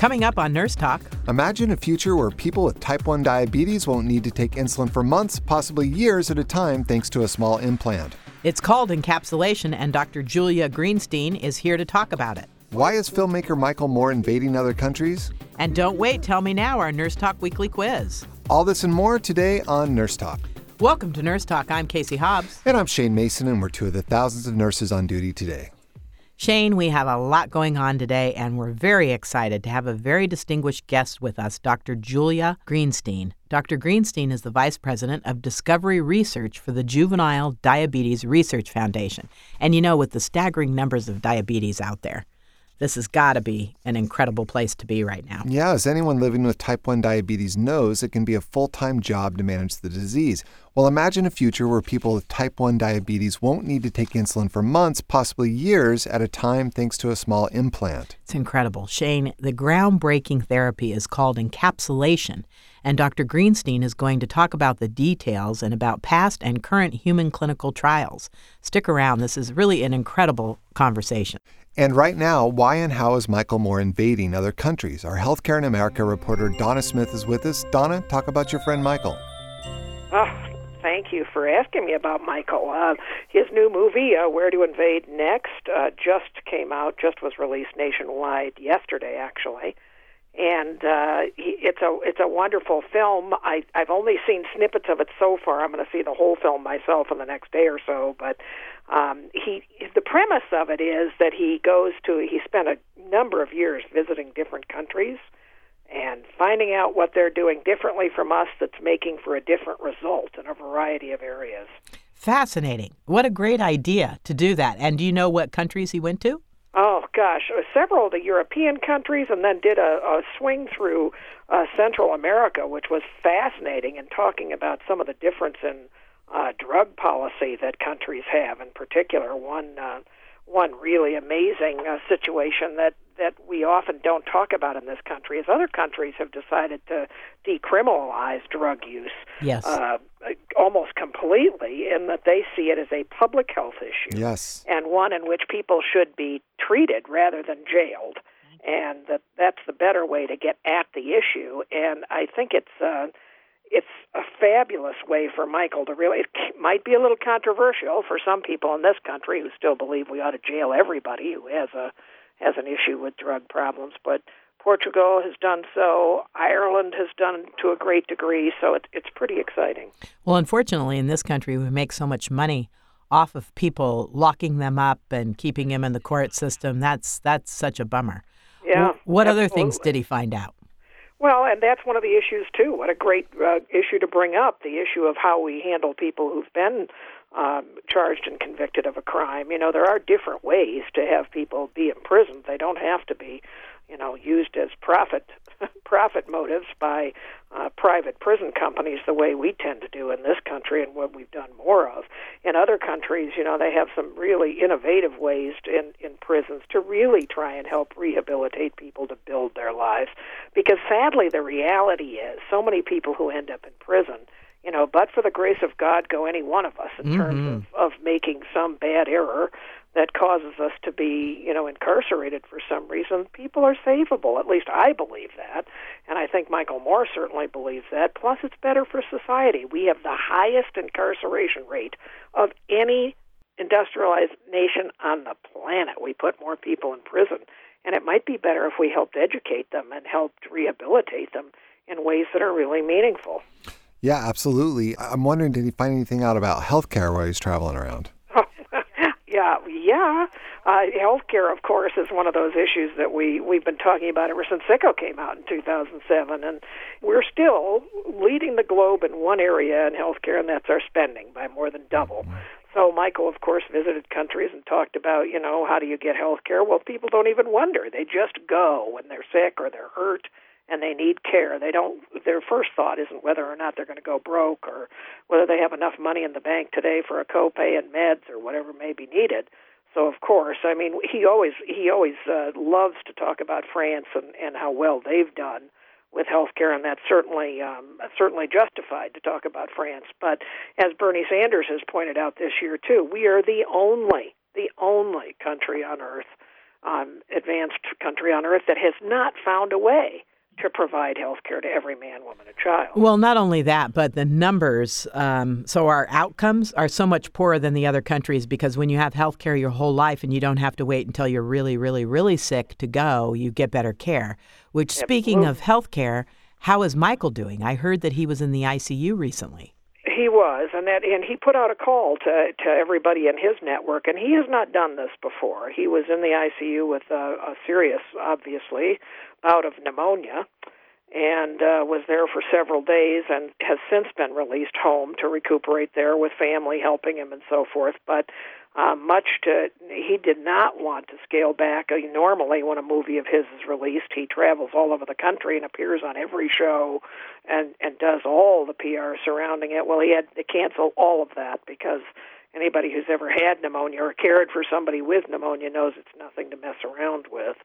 Coming up on Nurse Talk. Imagine a future where people with type 1 diabetes won't need to take insulin for months, possibly years at a time, thanks to a small implant. It's called encapsulation, and Dr. Julia Greenstein is here to talk about it. Why is filmmaker Michael Moore invading other countries? And don't wait, tell me now, our Nurse Talk weekly quiz. All this and more today on Nurse Talk. Welcome to Nurse Talk. I'm Casey Hobbs. And I'm Shane Mason, and we're two of the thousands of nurses on duty today. Shane, we have a lot going on today, and we're very excited to have a very distinguished guest with us, Dr. Julia Greenstein. Dr. Greenstein is the Vice President of Discovery Research for the Juvenile Diabetes Research Foundation. And you know, with the staggering numbers of diabetes out there, this has got to be an incredible place to be right now. Yeah, as anyone living with type 1 diabetes knows, it can be a full time job to manage the disease. Well, imagine a future where people with type 1 diabetes won't need to take insulin for months, possibly years at a time, thanks to a small implant. It's incredible. Shane, the groundbreaking therapy is called encapsulation, and Dr. Greenstein is going to talk about the details and about past and current human clinical trials. Stick around, this is really an incredible conversation. And right now, why and how is Michael Moore invading other countries? Our Healthcare in America reporter Donna Smith is with us. Donna, talk about your friend Michael. Oh, thank you for asking me about Michael. Uh, his new movie, uh, Where to Invade Next, uh, just came out, just was released nationwide yesterday, actually. And uh, he, it's a it's a wonderful film. I I've only seen snippets of it so far. I'm going to see the whole film myself in the next day or so. But um, he the premise of it is that he goes to he spent a number of years visiting different countries and finding out what they're doing differently from us that's making for a different result in a variety of areas. Fascinating. What a great idea to do that. And do you know what countries he went to? Oh gosh, uh, several of the European countries, and then did a, a swing through uh, Central America, which was fascinating, and talking about some of the difference in uh, drug policy that countries have. In particular, one uh, one really amazing uh, situation that that we often don't talk about in this country is other countries have decided to decriminalize drug use yes. uh, almost completely in that they see it as a public health issue yes. and one in which people should be treated rather than jailed and that that's the better way to get at the issue and I think it's uh, it's a fabulous way for Michael to really. It might be a little controversial for some people in this country who still believe we ought to jail everybody who has a has an issue with drug problems, but Portugal has done so. Ireland has done to a great degree, so it, it's pretty exciting. Well, unfortunately, in this country, we make so much money off of people locking them up and keeping them in the court system. That's that's such a bummer. Yeah. What absolutely. other things did he find out? Well, and that's one of the issues too. What a great uh, issue to bring up: the issue of how we handle people who've been um, charged and convicted of a crime. You know, there are different ways to have people be imprisoned. They don't have to be, you know, used as profit profit motives by uh, private prison companies the way we tend to do in this country and what we've done more of. In other countries, you know, they have some really innovative ways to, in, in prisons to really try and help rehabilitate people to build their lives. Because sadly, the reality is so many people who end up in prison you know, but for the grace of God, go any one of us in mm-hmm. terms of, of making some bad error that causes us to be, you know, incarcerated for some reason, people are savable. At least I believe that. And I think Michael Moore certainly believes that. Plus, it's better for society. We have the highest incarceration rate of any industrialized nation on the planet. We put more people in prison. And it might be better if we helped educate them and helped rehabilitate them in ways that are really meaningful. Yeah, absolutely. I'm wondering, did he find anything out about healthcare while he's traveling around? Yeah, yeah. Uh, healthcare, of course, is one of those issues that we we've been talking about ever since Sicko came out in 2007, and we're still leading the globe in one area in healthcare, and that's our spending by more than double. So Michael, of course, visited countries and talked about, you know, how do you get health care? Well, people don't even wonder; they just go when they're sick or they're hurt and they need care. They don't. Their first thought isn't whether or not they're going to go broke or whether they have enough money in the bank today for a copay and meds or whatever may be needed. So of course, I mean, he always he always uh, loves to talk about France and and how well they've done with healthcare, and that's certainly um, certainly justified to talk about France. But as Bernie Sanders has pointed out this year too, we are the only the only country on earth um, advanced country on earth that has not found a way to provide health care to every man, woman, and child. Well, not only that, but the numbers. Um, so our outcomes are so much poorer than the other countries because when you have health care your whole life and you don't have to wait until you're really, really, really sick to go, you get better care. Which, speaking of health care, how is Michael doing? I heard that he was in the ICU recently. Was, and that, and he put out a call to to everybody in his network, and he has not done this before. He was in the ICU with a, a serious, obviously, bout of pneumonia, and uh, was there for several days, and has since been released home to recuperate there with family helping him and so forth. But uh, much to he did not want to scale back. Uh, normally, when a movie of his is released, he travels all over the country and appears on every show, and and does all the PR surrounding it. Well, he had to cancel all of that because anybody who's ever had pneumonia or cared for somebody with pneumonia knows it's nothing to mess around with.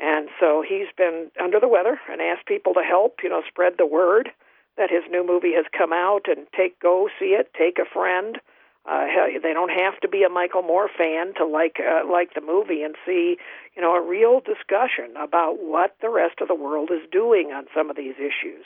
And so he's been under the weather and asked people to help, you know, spread the word that his new movie has come out and take go see it, take a friend uh, they don't have to be a Michael Moore fan to like uh, like the movie and see, you know, a real discussion about what the rest of the world is doing on some of these issues.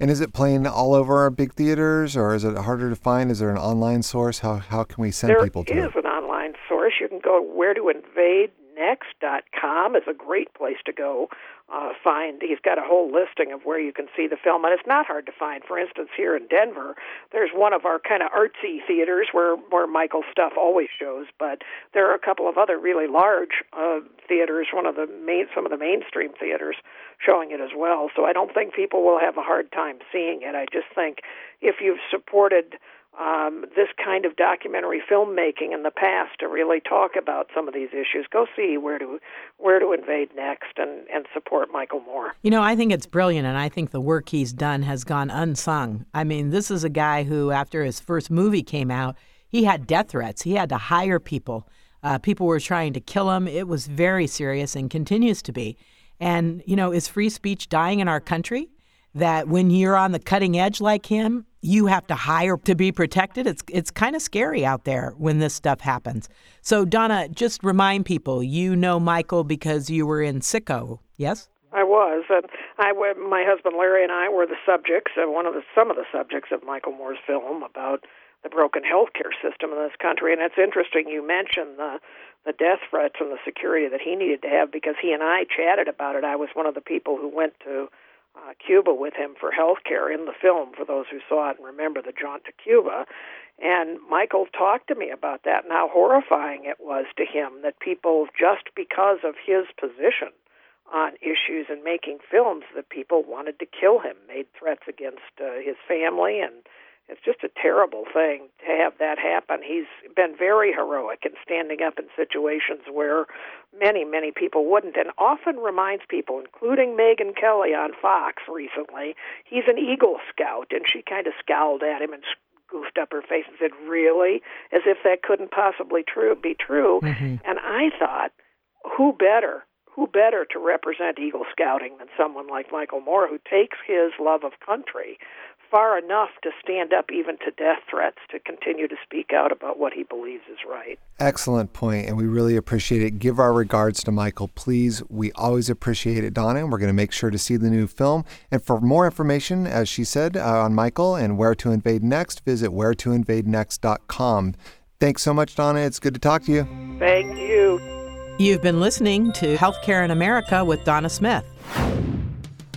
And is it playing all over our big theaters, or is it harder to find? Is there an online source? How how can we send there people to it? There is an online source. You can go where to invade next.com is a great place to go uh, find. He's got a whole listing of where you can see the film, and it's not hard to find. For instance, here in Denver, there's one of our kind of artsy theaters where where Michael's stuff always shows, but there are a couple of other really large uh, theaters. One of the main, some of the mainstream theaters showing it as well. So I don't think people will have a hard time seeing it. I just think if you've supported um, this kind of documentary filmmaking in the past to really talk about some of these issues. Go see where to where to invade next and, and support Michael Moore. You know, I think it's brilliant, and I think the work he's done has gone unsung. I mean, this is a guy who, after his first movie came out, he had death threats. He had to hire people. Uh, people were trying to kill him. It was very serious and continues to be. And you know, is free speech dying in our country? That when you're on the cutting edge like him, you have to hire to be protected. It's it's kind of scary out there when this stuff happens. So Donna, just remind people, you know Michael because you were in Sicko, yes? I was, and I, my husband Larry and I were the subjects of one of the some of the subjects of Michael Moore's film about the broken healthcare system in this country. And it's interesting you mentioned the the death threats and the security that he needed to have because he and I chatted about it. I was one of the people who went to uh, Cuba with him for health care in the film, for those who saw it and remember the jaunt to Cuba. And Michael talked to me about that and how horrifying it was to him that people, just because of his position on issues and making films, that people wanted to kill him, made threats against uh, his family and it's just a terrible thing to have that happen. He's been very heroic in standing up in situations where many, many people wouldn't, and often reminds people, including Megyn Kelly on Fox recently, he's an Eagle Scout, and she kind of scowled at him and goofed up her face and said, "Really?" as if that couldn't possibly true be true. Mm-hmm. And I thought, who better who better to represent Eagle Scouting than someone like Michael Moore, who takes his love of country far enough to stand up even to death threats to continue to speak out about what he believes is right. Excellent point, and we really appreciate it. Give our regards to Michael, please. We always appreciate it, Donna, and we're going to make sure to see the new film. And for more information, as she said, uh, on Michael and where to invade next, visit wheretoinvadenext.com. Thanks so much, Donna. It's good to talk to you. Thank you. You've been listening to Healthcare in America with Donna Smith.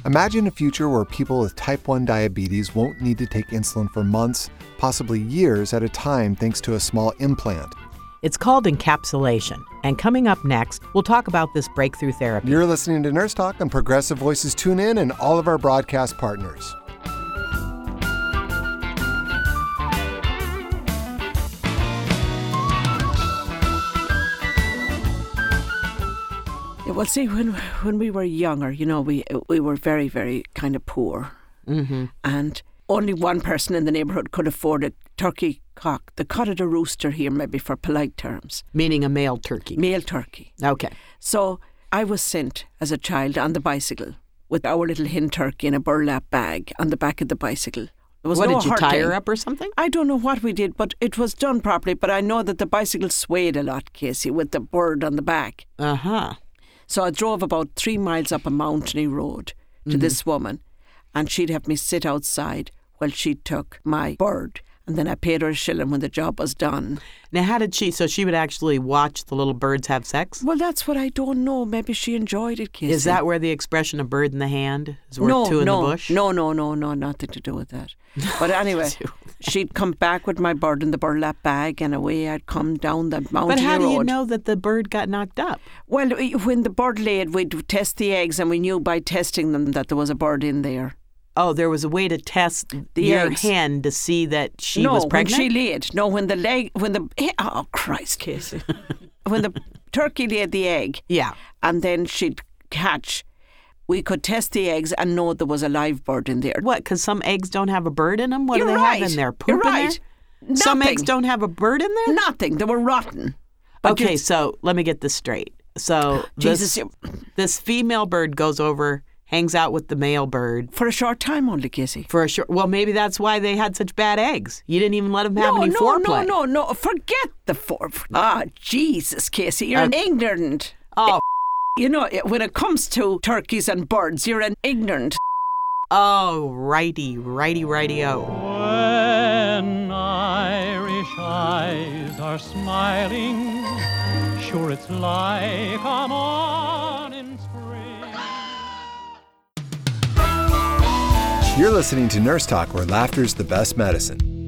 Imagine a future where people with type 1 diabetes won't need to take insulin for months, possibly years at a time, thanks to a small implant. It's called encapsulation. And coming up next, we'll talk about this breakthrough therapy. You're listening to Nurse Talk on Progressive Voices Tune In and all of our broadcast partners. Well, see, when when we were younger, you know, we we were very, very kind of poor, mm-hmm. and only one person in the neighbourhood could afford a turkey cock. They called it a rooster here, maybe for polite terms, meaning a male turkey. Male turkey. Okay. So I was sent as a child on the bicycle with our little hen turkey in a burlap bag on the back of the bicycle There was what no did you hurting. tie her up or something? I don't know what we did, but it was done properly. But I know that the bicycle swayed a lot, Casey, with the bird on the back. Uh huh. So I drove about three miles up a mountainy road to Mm-hmm. this woman, and she'd have me sit outside while she took my bird. And then I paid her a shilling when the job was done. Now, how did she? So she would actually watch the little birds have sex. Well, that's what I don't know. Maybe she enjoyed it, Casey. Is that where the expression "a bird in the hand" is worth no, two in no, the bush? No, no, no, no, nothing to do with that. But anyway, she'd come back with my bird in the burlap bag, and away I'd come down the mountain But how do road. you know that the bird got knocked up? Well, when the bird laid, we'd test the eggs, and we knew by testing them that there was a bird in there. Oh, there was a way to test The your eggs. hen to see that she no, was pregnant. when she laid. No, when the leg, when the eh, oh Christ, Casey, when the turkey laid the egg, yeah. and then she'd catch. We could test the eggs and know there was a live bird in there. What? Because some eggs don't have a bird in them. What You're do they right. have in there? Poop You're in right. there? Some eggs don't have a bird in there. Nothing. They were rotten. Okay, so let me get this straight. So Jesus, this, this female bird goes over, hangs out with the male bird for a short time only, Casey. for a short. Well, maybe that's why they had such bad eggs. You didn't even let them have no, any no, foreplay. no, no, no. Forget the fore. Ah, Jesus, Casey, you're uh, an ignorant. Oh, eh, You know, eh, when it comes to turkeys and birds, you're an ignorant. oh, righty, righty, righty, oh. When Irish eyes are smiling, sure it's like a morning You're listening to Nurse Talk, where laughter's the best medicine.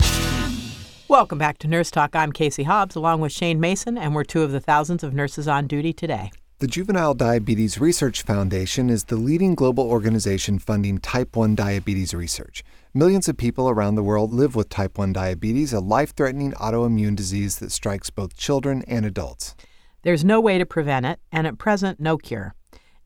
Welcome back to Nurse Talk. I'm Casey Hobbs, along with Shane Mason, and we're two of the thousands of nurses on duty today. The Juvenile Diabetes Research Foundation is the leading global organization funding type 1 diabetes research. Millions of people around the world live with type 1 diabetes, a life threatening autoimmune disease that strikes both children and adults. There's no way to prevent it, and at present, no cure.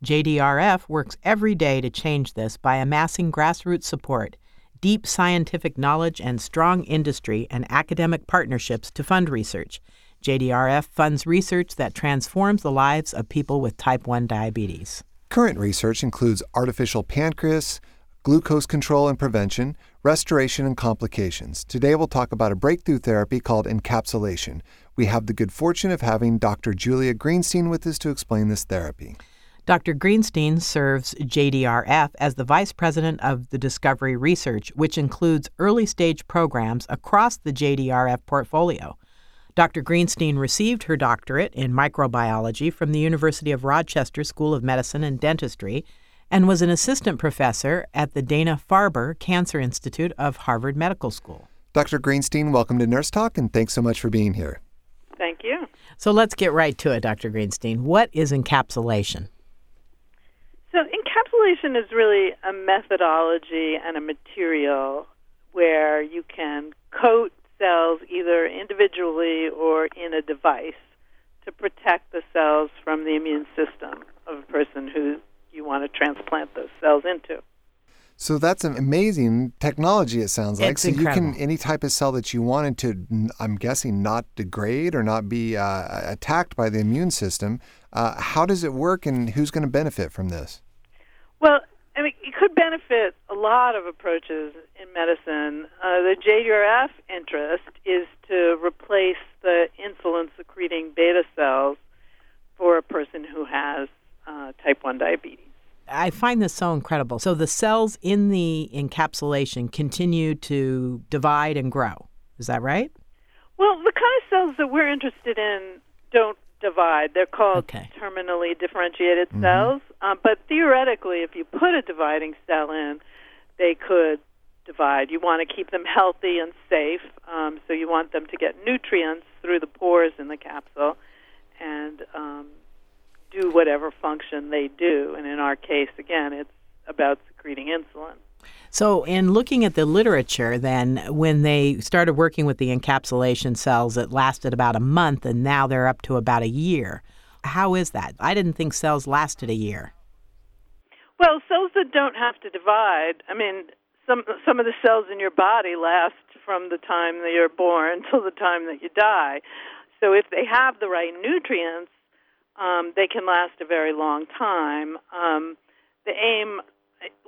JDRF works every day to change this by amassing grassroots support, deep scientific knowledge, and strong industry and academic partnerships to fund research. JDRF funds research that transforms the lives of people with type 1 diabetes. Current research includes artificial pancreas, glucose control and prevention, restoration, and complications. Today we'll talk about a breakthrough therapy called encapsulation. We have the good fortune of having Dr. Julia Greenstein with us to explain this therapy. Dr. Greenstein serves JDRF as the Vice President of the Discovery Research, which includes early stage programs across the JDRF portfolio. Dr. Greenstein received her doctorate in microbiology from the University of Rochester School of Medicine and Dentistry and was an assistant professor at the Dana Farber Cancer Institute of Harvard Medical School. Dr. Greenstein, welcome to Nurse Talk and thanks so much for being here. Thank you. So let's get right to it, Dr. Greenstein. What is encapsulation? So, encapsulation is really a methodology and a material where you can coat cells either individually or in a device to protect the cells from the immune system of a person who you want to transplant those cells into. So that's an amazing technology, it sounds like. It's so you can, any type of cell that you wanted to, I'm guessing, not degrade or not be uh, attacked by the immune system. Uh, how does it work and who's going to benefit from this? Well, I mean, it could benefit a lot of approaches in medicine. Uh, the JDRF interest is to replace the insulin secreting beta cells for a person who has uh, type 1 diabetes. I find this so incredible. So the cells in the encapsulation continue to divide and grow. Is that right? Well, the kind of cells that we're interested in don't divide. They're called Okay. terminally differentiated cells. Um, but theoretically, if you put a dividing cell in, they could divide. You want to keep them healthy and safe, um, so you want them to get nutrients through the pores in the capsule and um, do whatever function they do. And in our case, again, it's about secreting insulin. So, in looking at the literature, then, when they started working with the encapsulation cells, it lasted about a month, and now they're up to about a year. How is that? I didn't think cells lasted a year. Well, cells that don't have to divide. I mean, some some of the cells in your body last from the time that you're born till the time that you die. So if they have the right nutrients, um, they can last a very long time. Um, the aim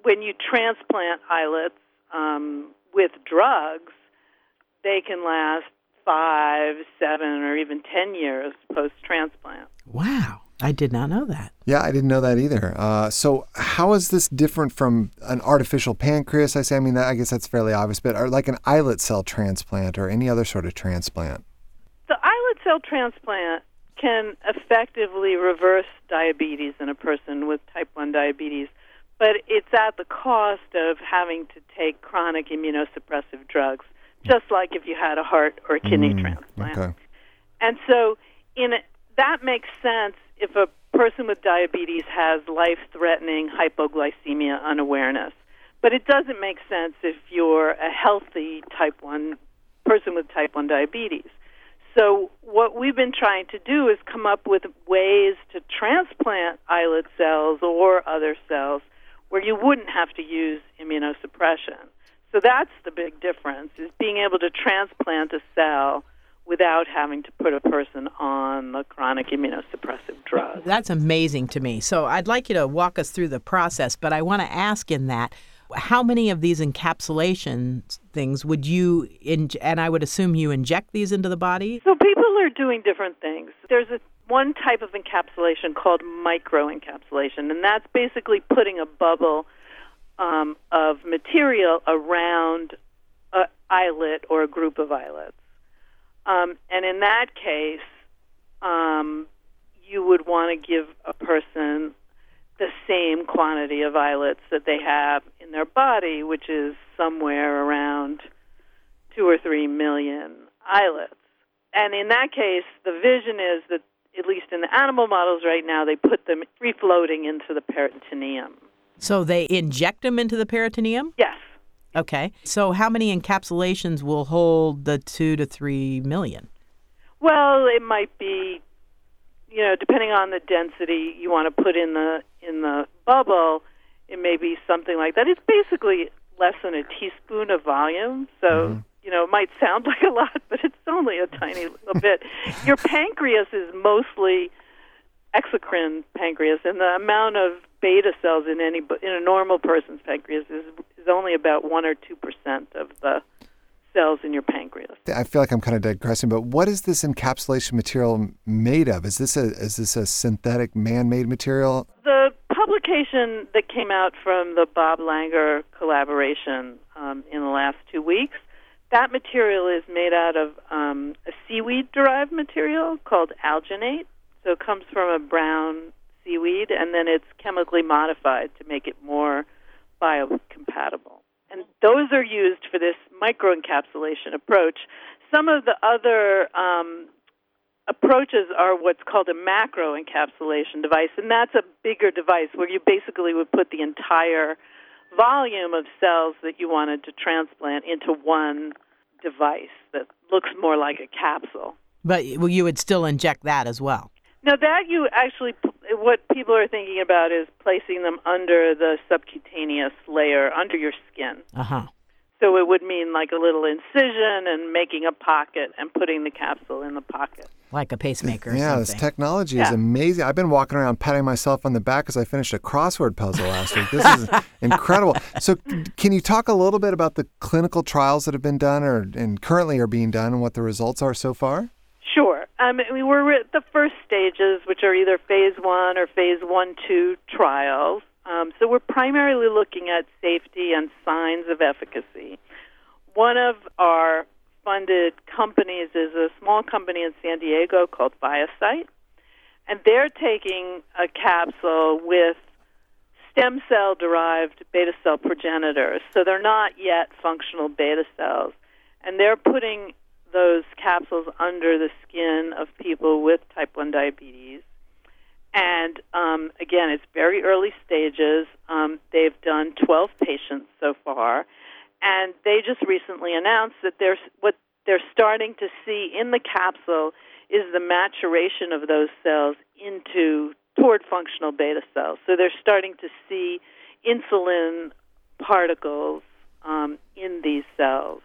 when you transplant islets, um, with drugs, they can last five, seven, or even 10 years post transplant. Wow. I did not know that. Yeah, I didn't know that either. Uh, so, how is this different from an artificial pancreas? I say, I mean, that, I guess that's fairly obvious, but or like an islet cell transplant or any other sort of transplant? The islet cell transplant can effectively reverse diabetes in a person with type 1 diabetes, but it's at the cost of having to take chronic immunosuppressive drugs, just like if you had a heart or a kidney Mm, transplant. Okay. And so, in a, that makes sense if a person with diabetes has life-threatening hypoglycemia unawareness. But it doesn't make sense if you're a healthy type 1 person with type 1 diabetes. So what we've been trying to do is come up with ways to transplant islet cells or other cells where you wouldn't have to use immunosuppression. So that's the big difference is being able to transplant a cell without having to put a person on the chronic immunosuppressive drug. That's amazing to me. So I'd like you to walk us through the process, but I want to ask in that how many of these encapsulation things would you in, and I would assume you inject these into the body? So people are doing different things. There's a one type of encapsulation called microencapsulation, and that's basically putting a bubble um, of material around an islet or a group of islets. Um, and in that case, um, you would want to give a person the same quantity of islets that they have in their body, which is somewhere around two or three million islets. And in that case, the vision is that, at least in the animal models right now, they put them free floating into the peritoneum. So they inject them into the peritoneum? Yes. Okay. So how many encapsulations will hold the two to three million? Well, it might be, you know, depending on the density you want to put in the in the bubble, it may be something like that. It's basically less than a teaspoon of volume, so mm-hmm. You know it might sound like a lot, but it's only a tiny little bit. Your pancreas is mostly exocrine pancreas, and the amount of beta cells in any in a normal person's pancreas is is only about one or two percent of the cells in your pancreas. I feel like I'm kind of digressing, but what is this encapsulation material made of? Is this a is this a synthetic man-made material? The publication that came out from the Bob Langer collaboration um, in the last two weeks, that material is made out of um, a seaweed-derived material called alginate. So it comes from a brown seaweed, and then it's chemically modified to make it more biocompatible. And those are used for this microencapsulation approach. Some of the other um, approaches are what's called a macro encapsulation device, and that's a bigger device where you basically would put the entire volume of cells that you wanted to transplant into one device that looks more like a capsule. But well, you would still inject that as well. Now that you actually, what people are thinking about is placing them under the subcutaneous layer under your skin. Uh huh. So it would mean like a little incision and making a pocket and putting the capsule in the pocket. Like a pacemaker or yeah, something. this technology is amazing. I've been walking around patting myself on the back because I finished a crossword puzzle last week. This is incredible. So, can you talk a little bit about the clinical trials that have been done or and currently are being done and what the results are so far? Sure. Um, we were at the first stages, which are either phase one or phase one two trials. Um, so we're primarily looking at safety and signs of efficacy. One of our funded companies is a small company in San Diego called ViaCyte, and they're taking a capsule with stem cell derived beta cell progenitors. So they're not yet functional beta cells, and they're putting those capsules under the skin of people with type 1 diabetes. And um, again, it's very early stages. Um, they've done 12 patients so far, and they just recently announced that there's what they're starting to see in the capsule is the maturation of those cells into toward functional beta cells. So they're starting to see insulin particles um, in these cells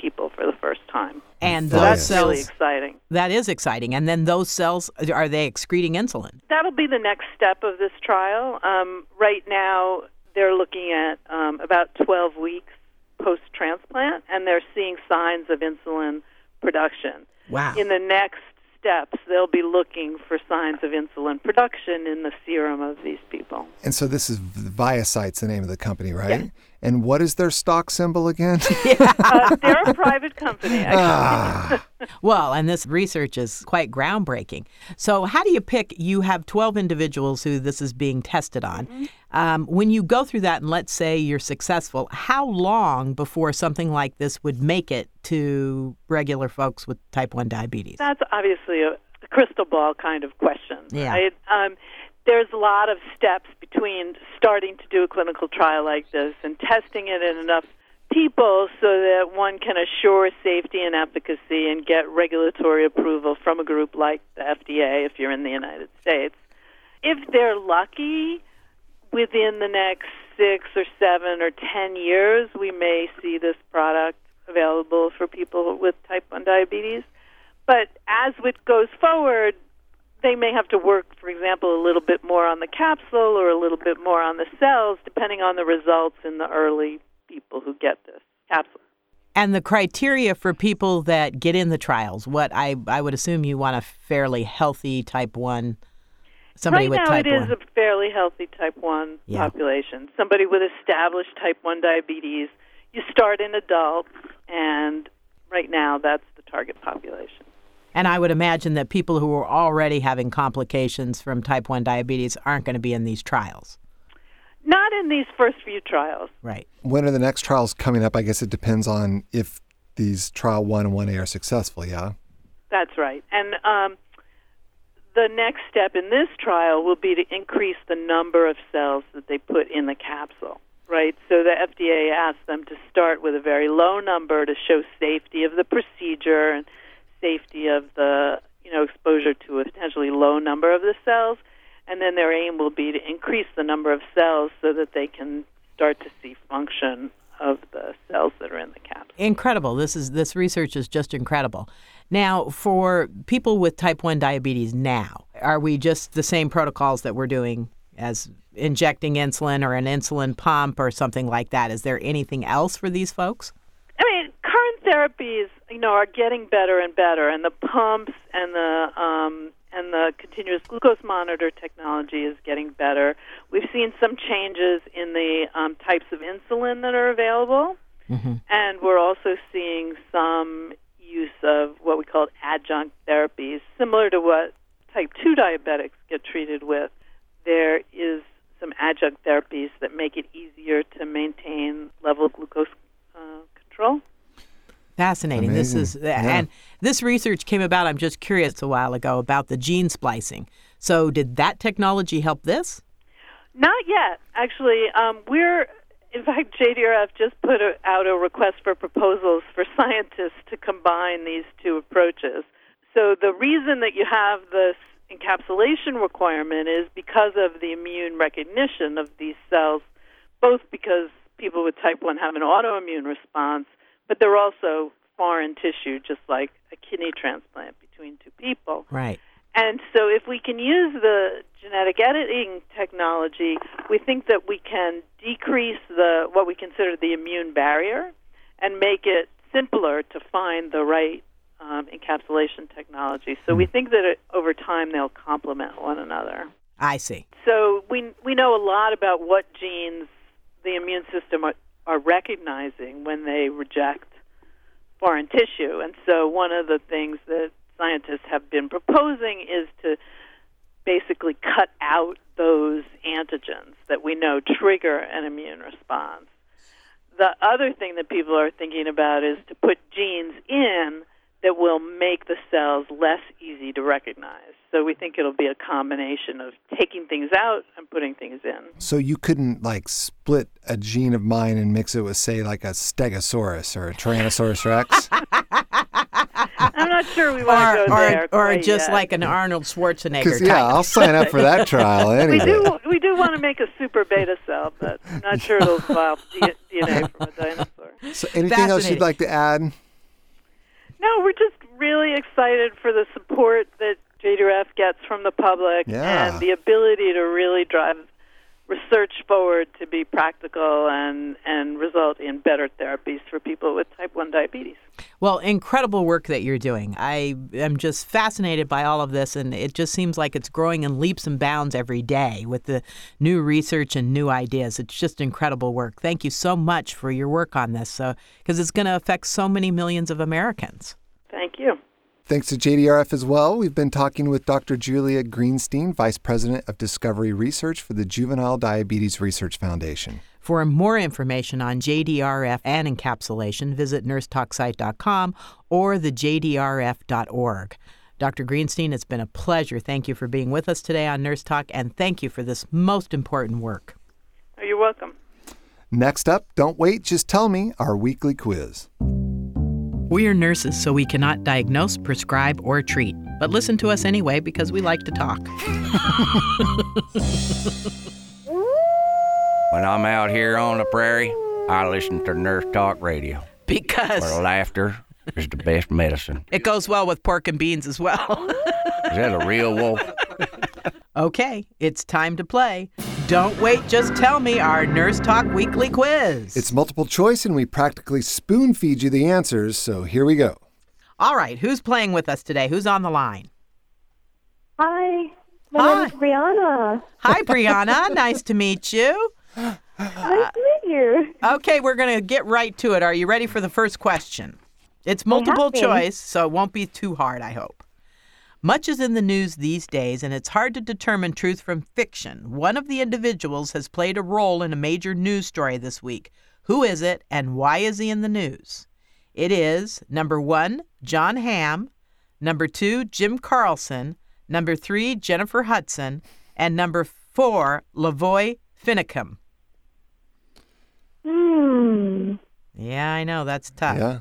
people for the first time. And So those that's cells. really exciting. that is exciting. And then those cells are they excreting insulin? That'll be the next step of this trial. Um, right now, they're looking at um, about 12 weeks post transplant, and they're seeing signs of insulin production. Wow. In the next steps, they'll be looking for signs of insulin production in the serum of these people. And so this is ViaCyte's the name of the company, right? And what is their stock symbol again? Uh, they're a private company. Actually. ah, Well, and this research is quite groundbreaking. So, how do you pick? You have 12 individuals who this is being tested on. Um, when you go through that, and let's say you're successful, how long before something like this would make it to regular folks with type 1 diabetes? That's obviously a crystal ball kind of question. Yeah. Right? Um, there's a lot of steps between starting to do a clinical trial like this and testing it in enough people so that one can assure safety and efficacy and get regulatory approval from a group like the FDA if you're in the United States. If they're lucky, within the next six or seven or ten years, we may see this product available for people with type 1 diabetes. But as it goes forward, they may have to work, for example, a little bit more on the capsule or a little bit more on the cells, depending on the results in the early people who get this capsule. And the criteria for people that get in the trials, what I, I would assume you want a fairly healthy type 1, somebody right with now, type it is 1. a fairly healthy type 1 Yeah. population. Somebody with established type 1 diabetes, you start in adults, and right now that's the target population. And I would imagine that people who are already having complications from type 1 diabetes aren't going to be in these trials. Not in these first few trials. Right. when are the next trials coming up? I guess it depends on if these trial one and one A are successful. Yeah. That's right. And um, the next step in this trial will be to increase the number of cells that they put in the capsule, right? So the FDA asked them to start with a very low number to show safety of the procedure and safety of the you know exposure to a potentially low number of the cells, and then their aim will be to increase the number of cells so that they can start to see function of the cells that are in the capsule. Incredible. This is this research is just incredible. Now, for people with type 1 diabetes now, are we just the same protocols that we're doing as injecting insulin or an insulin pump or something like that? Is there anything else for these folks? I mean, current therapies, you know, are getting better and better, and the pumps and the um, and the continuous glucose monitor technology is getting better. We've seen some changes in the um, types of insulin that are available, and we're also seeing some use of what we call adjunct therapies, similar to what type 2 diabetics get treated with. There is some adjunct therapies that make it easier to maintain level of glucose. Fascinating. This is Amazing. Yeah. and this research came about. I'm just curious a while ago about the gene splicing. So, did that technology help this? Not yet, actually. Um, we're, in fact, JDRF just put a, out a request for proposals for scientists to combine these two approaches. So the reason that you have this encapsulation requirement is because of the immune recognition of these cells, both because people with type 1 have an autoimmune response, but they're also foreign tissue, just like a kidney transplant between two people. Right. And so, if we can use the genetic editing technology, we think that we can decrease the what we consider the immune barrier and make it simpler to find the right um, encapsulation technology. So we hmm. think that it, over time they'll complement one another. I see. So we we know a lot about what genes the immune system uh, are, recognizing when they reject foreign tissue. And so one of the things that scientists have been proposing is to basically cut out those antigens that we know trigger an immune response. The other thing that people are thinking about is to put genes in that will make the cells less easy to recognize. So we think it'll be a combination of taking things out and putting things in. So you couldn't like split a gene of mine and mix it with, say, like a Stegosaurus or a Tyrannosaurus Rex. I'm not sure we want Or, to go there. or, or just yet. like an Arnold Schwarzenegger type. yeah, I'll sign up for that trial anyway. we do we do want to make a super beta cell, but I'm not sure it'll swap DNA from a dinosaur. So anything else you'd like to add? No, we're just really excited for the support that JDRF gets from the public Yeah. and the ability to really drive research forward to be practical and and result in better therapies for people with type 1 diabetes. Well, incredible work that you're doing. I am just fascinated by all of this, and it just seems like it's growing in leaps and bounds every day with the new research and new ideas. It's just incredible work. Thank you so much for your work on this, uh, so because it's going to affect so many millions of Americans. Thank you. Thanks to JDRF as well. We've been talking with Dr. Julia Greenstein, Vice President of Discovery Research for the Juvenile Diabetes Research Foundation. For more information on JDRF and encapsulation, visit nursetalksite.com or thejdrf.org. Dr. Greenstein, it's been a pleasure. Thank you for being with us today on Nurse Talk, and thank you for this most important work. You're welcome. Next up, don't wait, just tell me, our weekly quiz. We are nurses, so we cannot diagnose, prescribe, or treat. But listen to us anyway because we like to talk. When I'm out here on the prairie, I listen to Nurse Talk Radio, Because where laughter is the best medicine. it goes well with pork and beans as well. Is that a real wolf? okay, it's time to play. Don't wait, just tell me our Nurse Talk weekly quiz. It's multiple choice, and we practically spoon feed you the answers, so here we go. All right, who's playing with us today? Who's on the line? Hi, my name is Hi. Brianna. Hi, Brianna. nice to meet you. Nice to meet you. Okay, we're going to get right to it. Are you ready for the first question? It's multiple choice, so it won't be too hard, I hope. Much is in the news these days, and it's hard to determine truth from fiction. One of the individuals has played a role in a major news story this week. Who is it, and why is he in the news? It is number one, John Hamm, number two, Jim Carlson, number three, Jennifer Hudson, and number four, Lavoy Finicum. Hmm. Yeah, I know that's tough. Yeah.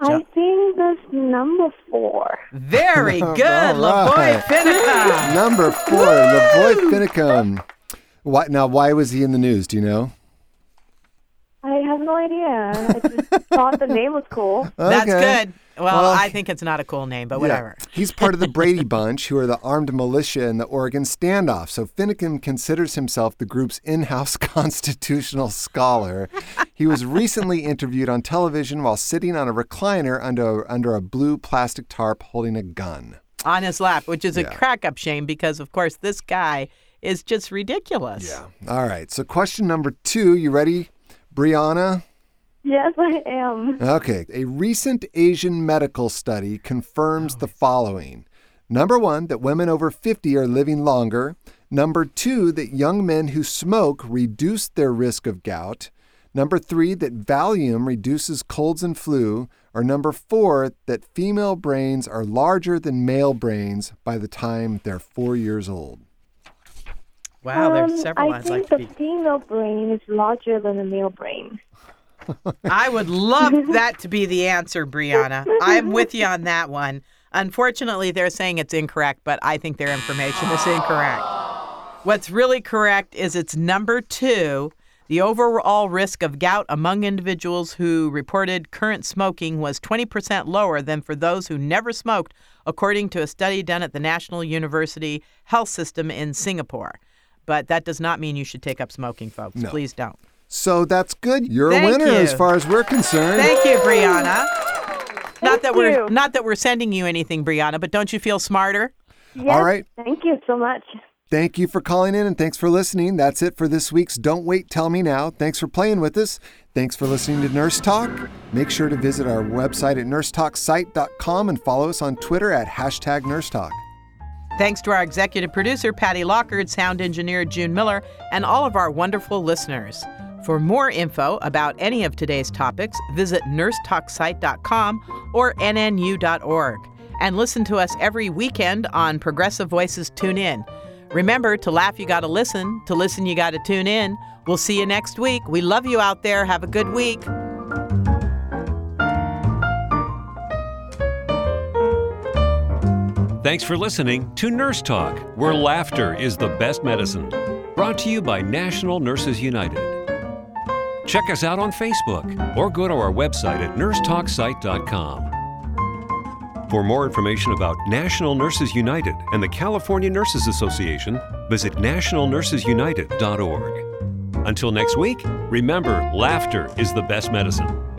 I think that's number four. Very good, All Lavoy right. Finicum. Number four, Lavoy Finicum. Why, now, why was he in the news? Do you know? I have no idea. I just thought the name was cool. That's good. Well, Well, I think it's not a cool name, but Yeah. whatever. He's part of the Brady Bunch, who are the armed militia in the Oregon standoff. So Finicum considers himself the group's in house constitutional scholar. He was recently interviewed on television while sitting on a recliner under, under a blue plastic tarp holding a gun. On his lap, which is a Yeah. crack up shame because, of course, this guy is just ridiculous. Yeah. All right. So, question number two. You ready, Brianna? Yes, I am. Okay. A recent Asian medical study confirms the following Number one, that women over 50 are living longer. Number two, that young men who smoke reduce their risk of gout. Number three, that Valium reduces colds and flu. Or number four, that female brains are larger than male brains by the time they're four years old. Wow, um, there's several I lines think like the be. female brain is larger than the male brain. I would love that to be the answer, Brianna. I'm with you on that one. Unfortunately, they're saying it's incorrect, but I think their information is incorrect. What's really correct is it's number two. The overall risk of gout among individuals who reported current smoking was 20% lower than for those who never smoked, according to a study done at the National University Health System in Singapore. But that does not mean you should take up smoking, folks. No. Please don't. So that's good. You're Thank a winner you. as far as we're concerned. Thank you, Brianna. not that we're not that we're sending you anything, Brianna, but don't you feel smarter? Yes, All right. Thank you so much. Thank you for calling in and thanks for listening. That's it for this week's Don't Wait, Tell Me Now. Thanks for playing with us. Thanks for listening to Nurse Talk. Make sure to visit our website at nursetalksite.com and follow us on Twitter at hashtag Nurse Talk. Thanks to our executive producer, Patty Lockard, sound engineer, June Miller, and all of our wonderful listeners. For more info about any of today's topics, visit nursetalksite.com or nnu.org. And listen to us every weekend on Progressive Voices Tune In. Remember, to laugh, you got to listen. To listen, you got to tune in. We'll see you next week. We love you out there. Have a good week. Thanks for listening to Nurse Talk, where laughter is the best medicine. Brought to you by National Nurses United. Check us out on Facebook or go to our website at nursetalksite.com. For more information about National Nurses United and the California Nurses Association, visit nationalnursesunited.org. Until next week, remember laughter is the best medicine.